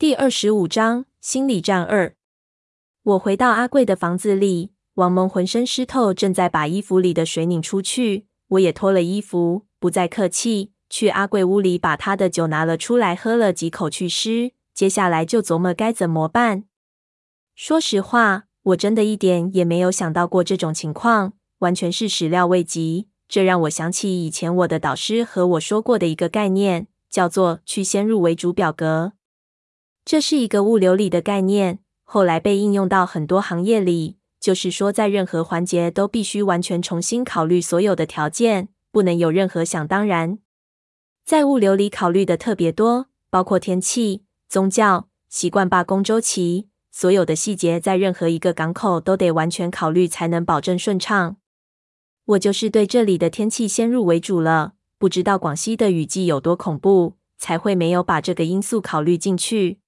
第二十五章心理战二。我回到阿贵的房子里，王蒙浑身湿透，正在把衣服里的水拧出去。我也脱了衣服，不再客气，去阿贵屋里把他的酒拿了出来，喝了几口去湿。接下来就琢磨该怎么办。说实话，我真的一点也没有想到过这种情况，完全是始料未及。这让我想起以前我的导师和我说过的一个概念，叫做去先入为主表格。这是一个物流里的概念，后来被应用到很多行业里。就是说，在任何环节都必须完全重新考虑所有的条件，不能有任何想当然。在物流里考虑的特别多，包括天气、宗教、习惯、罢工周期，所有的细节在任何一个港口都得完全考虑，才能保证顺畅。我就是对这里的天气先入为主了，不知道广西的雨季有多恐怖，才会没有把这个因素考虑进去。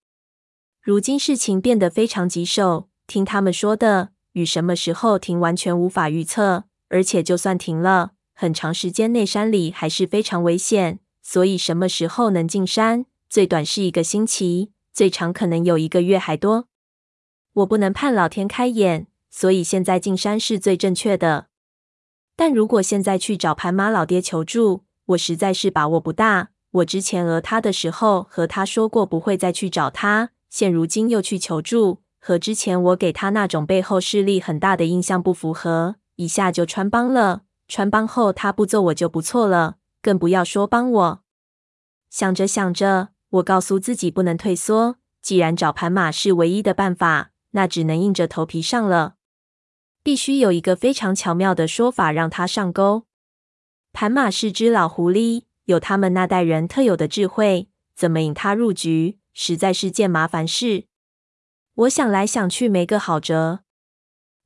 如今事情变得非常棘手，听他们说的，雨什么时候停完全无法预测，而且就算停了，很长时间内山里还是非常危险。所以什么时候能进山，最短是一个星期，最长可能有一个月还多。我不能盼老天开眼，所以现在进山是最正确的。但如果现在去找盘马老爹求助，我实在是把握不大。我之前讹他的时候和他说过不会再去找他。现如今又去求助，和之前我给他那种背后势力很大的印象不符合，一下就穿帮了。穿帮后他不揍我就不错了，更不要说帮我。想着想着，我告诉自己不能退缩。既然找盘马是唯一的办法，那只能硬着头皮上了。必须有一个非常巧妙的说法让他上钩。盘马是只老狐狸，有他们那代人特有的智慧，怎么引他入局？实在是件麻烦事。我想来想去，没个好辙。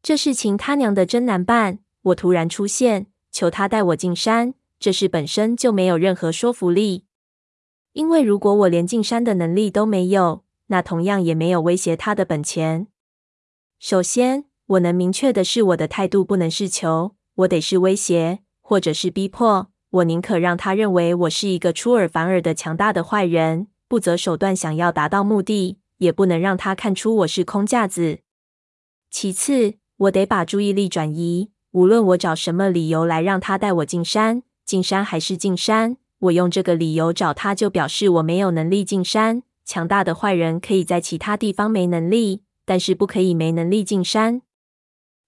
这事情他娘的真难办。我突然出现，求他带我进山，这事本身就没有任何说服力。因为如果我连进山的能力都没有，那同样也没有威胁他的本钱。首先，我能明确的是，我的态度不能是求，我得是威胁，或者是逼迫。我宁可让他认为我是一个出尔反尔的强大的坏人。不择手段想要达到目的，也不能让他看出我是空架子。其次，我得把注意力转移。无论我找什么理由来让他带我进山，进山还是进山，我用这个理由找他，就表示我没有能力进山。强大的坏人可以在其他地方没能力，但是不可以没能力进山。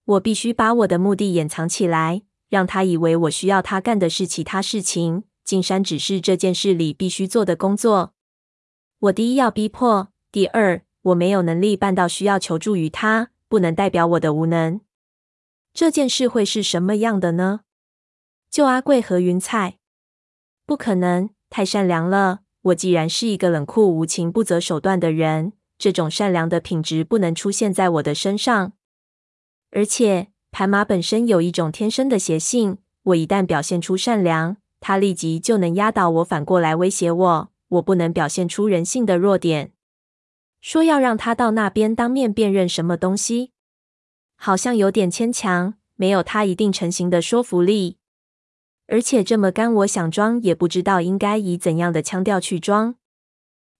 我必须把我的目的掩藏起来，让他以为我需要他干的是其他事情，进山只是这件事里必须做的工作。我第一要逼迫，第二，我没有能力办到需要求助于他，不能代表我的无能。这件事会是什么样的呢？救阿贵和云彩？不可能，太善良了。我既然是一个冷酷无情、不择手段的人，这种善良的品质不能出现在我的身上。而且，盘马本身有一种天生的邪性，我一旦表现出善良，他立即就能压倒我，反过来威胁我。我不能表现出人性的弱点，说要让他到那边当面辨认什么东西，好像有点牵强，没有他一定成型的说服力。而且这么干，我想装也不知道应该以怎样的腔调去装。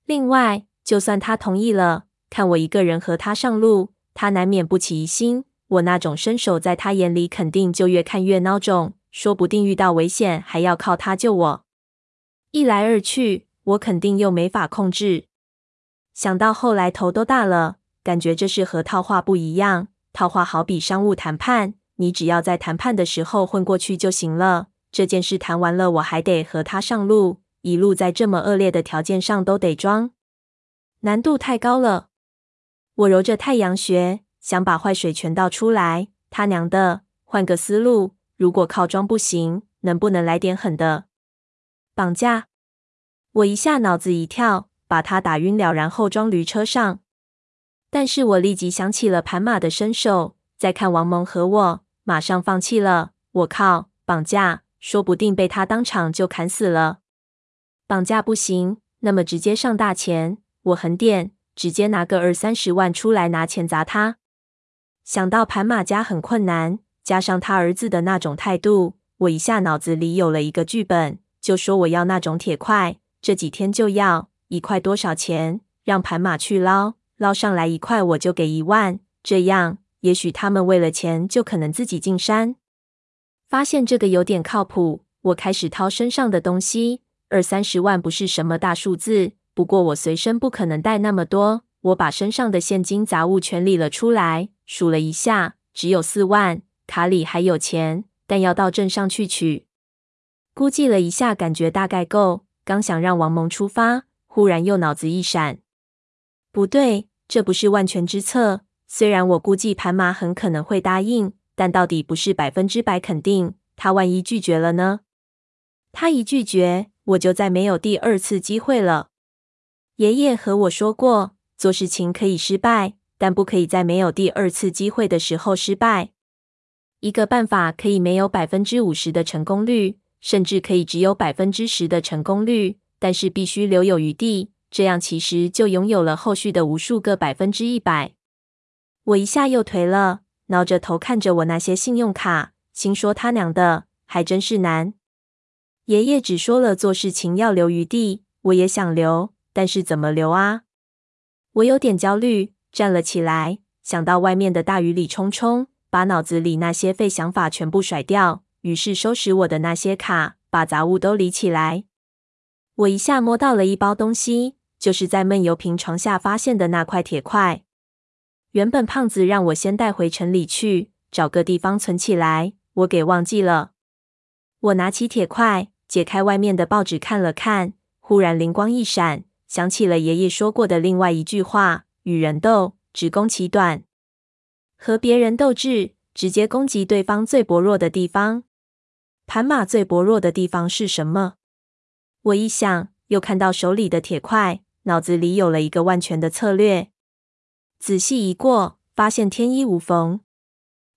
另外，就算他同意了，看我一个人和他上路，他难免不起疑心。我那种身手，在他眼里肯定就越看越孬种，说不定遇到危险还要靠他救我。一来二去。我肯定又没法控制。想到后来头都大了，感觉这事和套话不一样。套话好比商务谈判，你只要在谈判的时候混过去就行了。这件事谈完了，我还得和他上路，一路在这么恶劣的条件上都得装，难度太高了。我揉着太阳穴，想把坏水全倒出来。他娘的，换个思路，如果靠装不行，能不能来点狠的？绑架？我一下脑子一跳，把他打晕了，然后装驴车上。但是我立即想起了盘马的身手，再看王蒙和我，马上放弃了。我靠，绑架，说不定被他当场就砍死了。绑架不行，那么直接上大钱。我狠点，直接拿个二三十万出来拿钱砸他。想到盘马家很困难，加上他儿子的那种态度，我一下脑子里有了一个剧本，就说我要那种铁块。这几天就要一块多少钱？让盘马去捞，捞上来一块我就给一万，这样也许他们为了钱就可能自己进山。发现这个有点靠谱，我开始掏身上的东西，二三十万不是什么大数字，不过我随身不可能带那么多。我把身上的现金杂物全理了出来，数了一下，只有四万，卡里还有钱，但要到镇上去取。估计了一下，感觉大概够。刚想让王蒙出发，忽然又脑子一闪，不对，这不是万全之策。虽然我估计盘马很可能会答应，但到底不是百分之百肯定。他万一拒绝了呢？他一拒绝，我就再没有第二次机会了。爷爷和我说过。做事情可以失败，但不可以在没有第二次机会的时候失败。一个办法可以没有百分之五十的成功率，甚至可以只有百分之十的成功率，但是必须留有余地，这样其实就拥有了后续的无数个百分之一百。我一下又颓了，挠着头看着我那些信用卡，心说他娘的，还真是难。爷爷只说了做事情要留余地，我也想留，但是怎么留啊？我有点焦虑，站了起来，想到外面的大雨里冲冲，把脑子里那些废想法全部甩掉。于是收拾我的那些卡，把杂物都理起来。我一下摸到了一包东西，就是在闷油瓶床下发现的那块铁块。原本胖子让我先带回城里去，找个地方存起来，我给忘记了。我拿起铁块，解开外面的报纸看了看，忽然灵光一闪。想起了爷爷说过的另外一句话：“与人斗，只攻其短；和别人斗智，直接攻击对方最薄弱的地方。盘马最薄弱的地方是什么？”我一想，又看到手里的铁块，脑子里有了一个万全的策略。仔细一过，发现天衣无缝。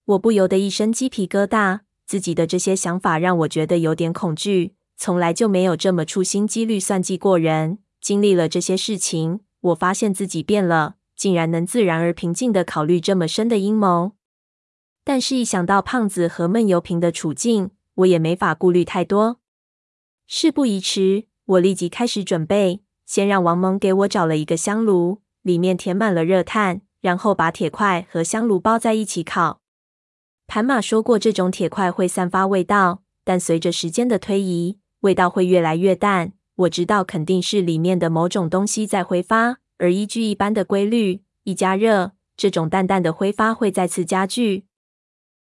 我不由得一身鸡皮疙瘩。自己的这些想法让我觉得有点恐惧。从来就没有这么处心积虑算计过人。经历了这些事情，我发现自己变了，竟然能自然而平静地考虑这么深的阴谋。但是，一想到胖子和闷油瓶的处境，我也没法顾虑太多。事不宜迟，我立即开始准备，先让王蒙给我找了一个香炉，里面填满了热炭，然后把铁块和香炉包在一起烤。盘马说过，这种铁块会散发味道，但随着时间的推移，味道会越来越淡。我知道肯定是里面的某种东西在挥发，而依据一般的规律，一加热，这种淡淡的挥发会再次加剧。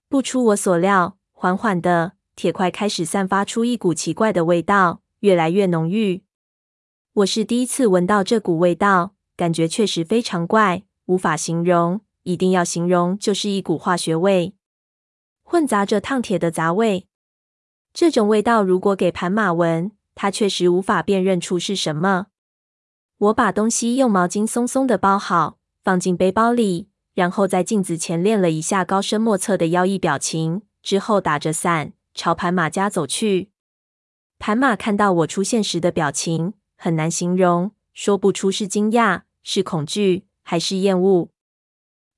不出我所料，缓缓的铁块开始散发出一股奇怪的味道，越来越浓郁。我是第一次闻到这股味道，感觉确实非常怪，无法形容。一定要形容，就是一股化学味，混杂着烫铁的杂味。这种味道如果给盘马闻，他确实无法辨认出是什么。我把东西用毛巾松松的包好，放进背包里，然后在镜子前练了一下高深莫测的妖异表情，之后打着伞朝盘马家走去。盘马看到我出现时的表情很难形容，说不出是惊讶、是恐惧还是厌恶。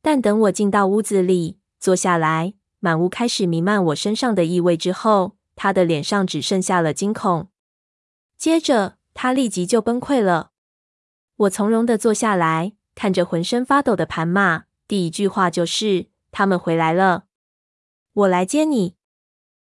但等我进到屋子里坐下来，满屋开始弥漫我身上的异味之后，他的脸上只剩下了惊恐。接着，他立即就崩溃了。我从容的坐下来，看着浑身发抖的盘马，第一句话就是：“他们回来了，我来接你。”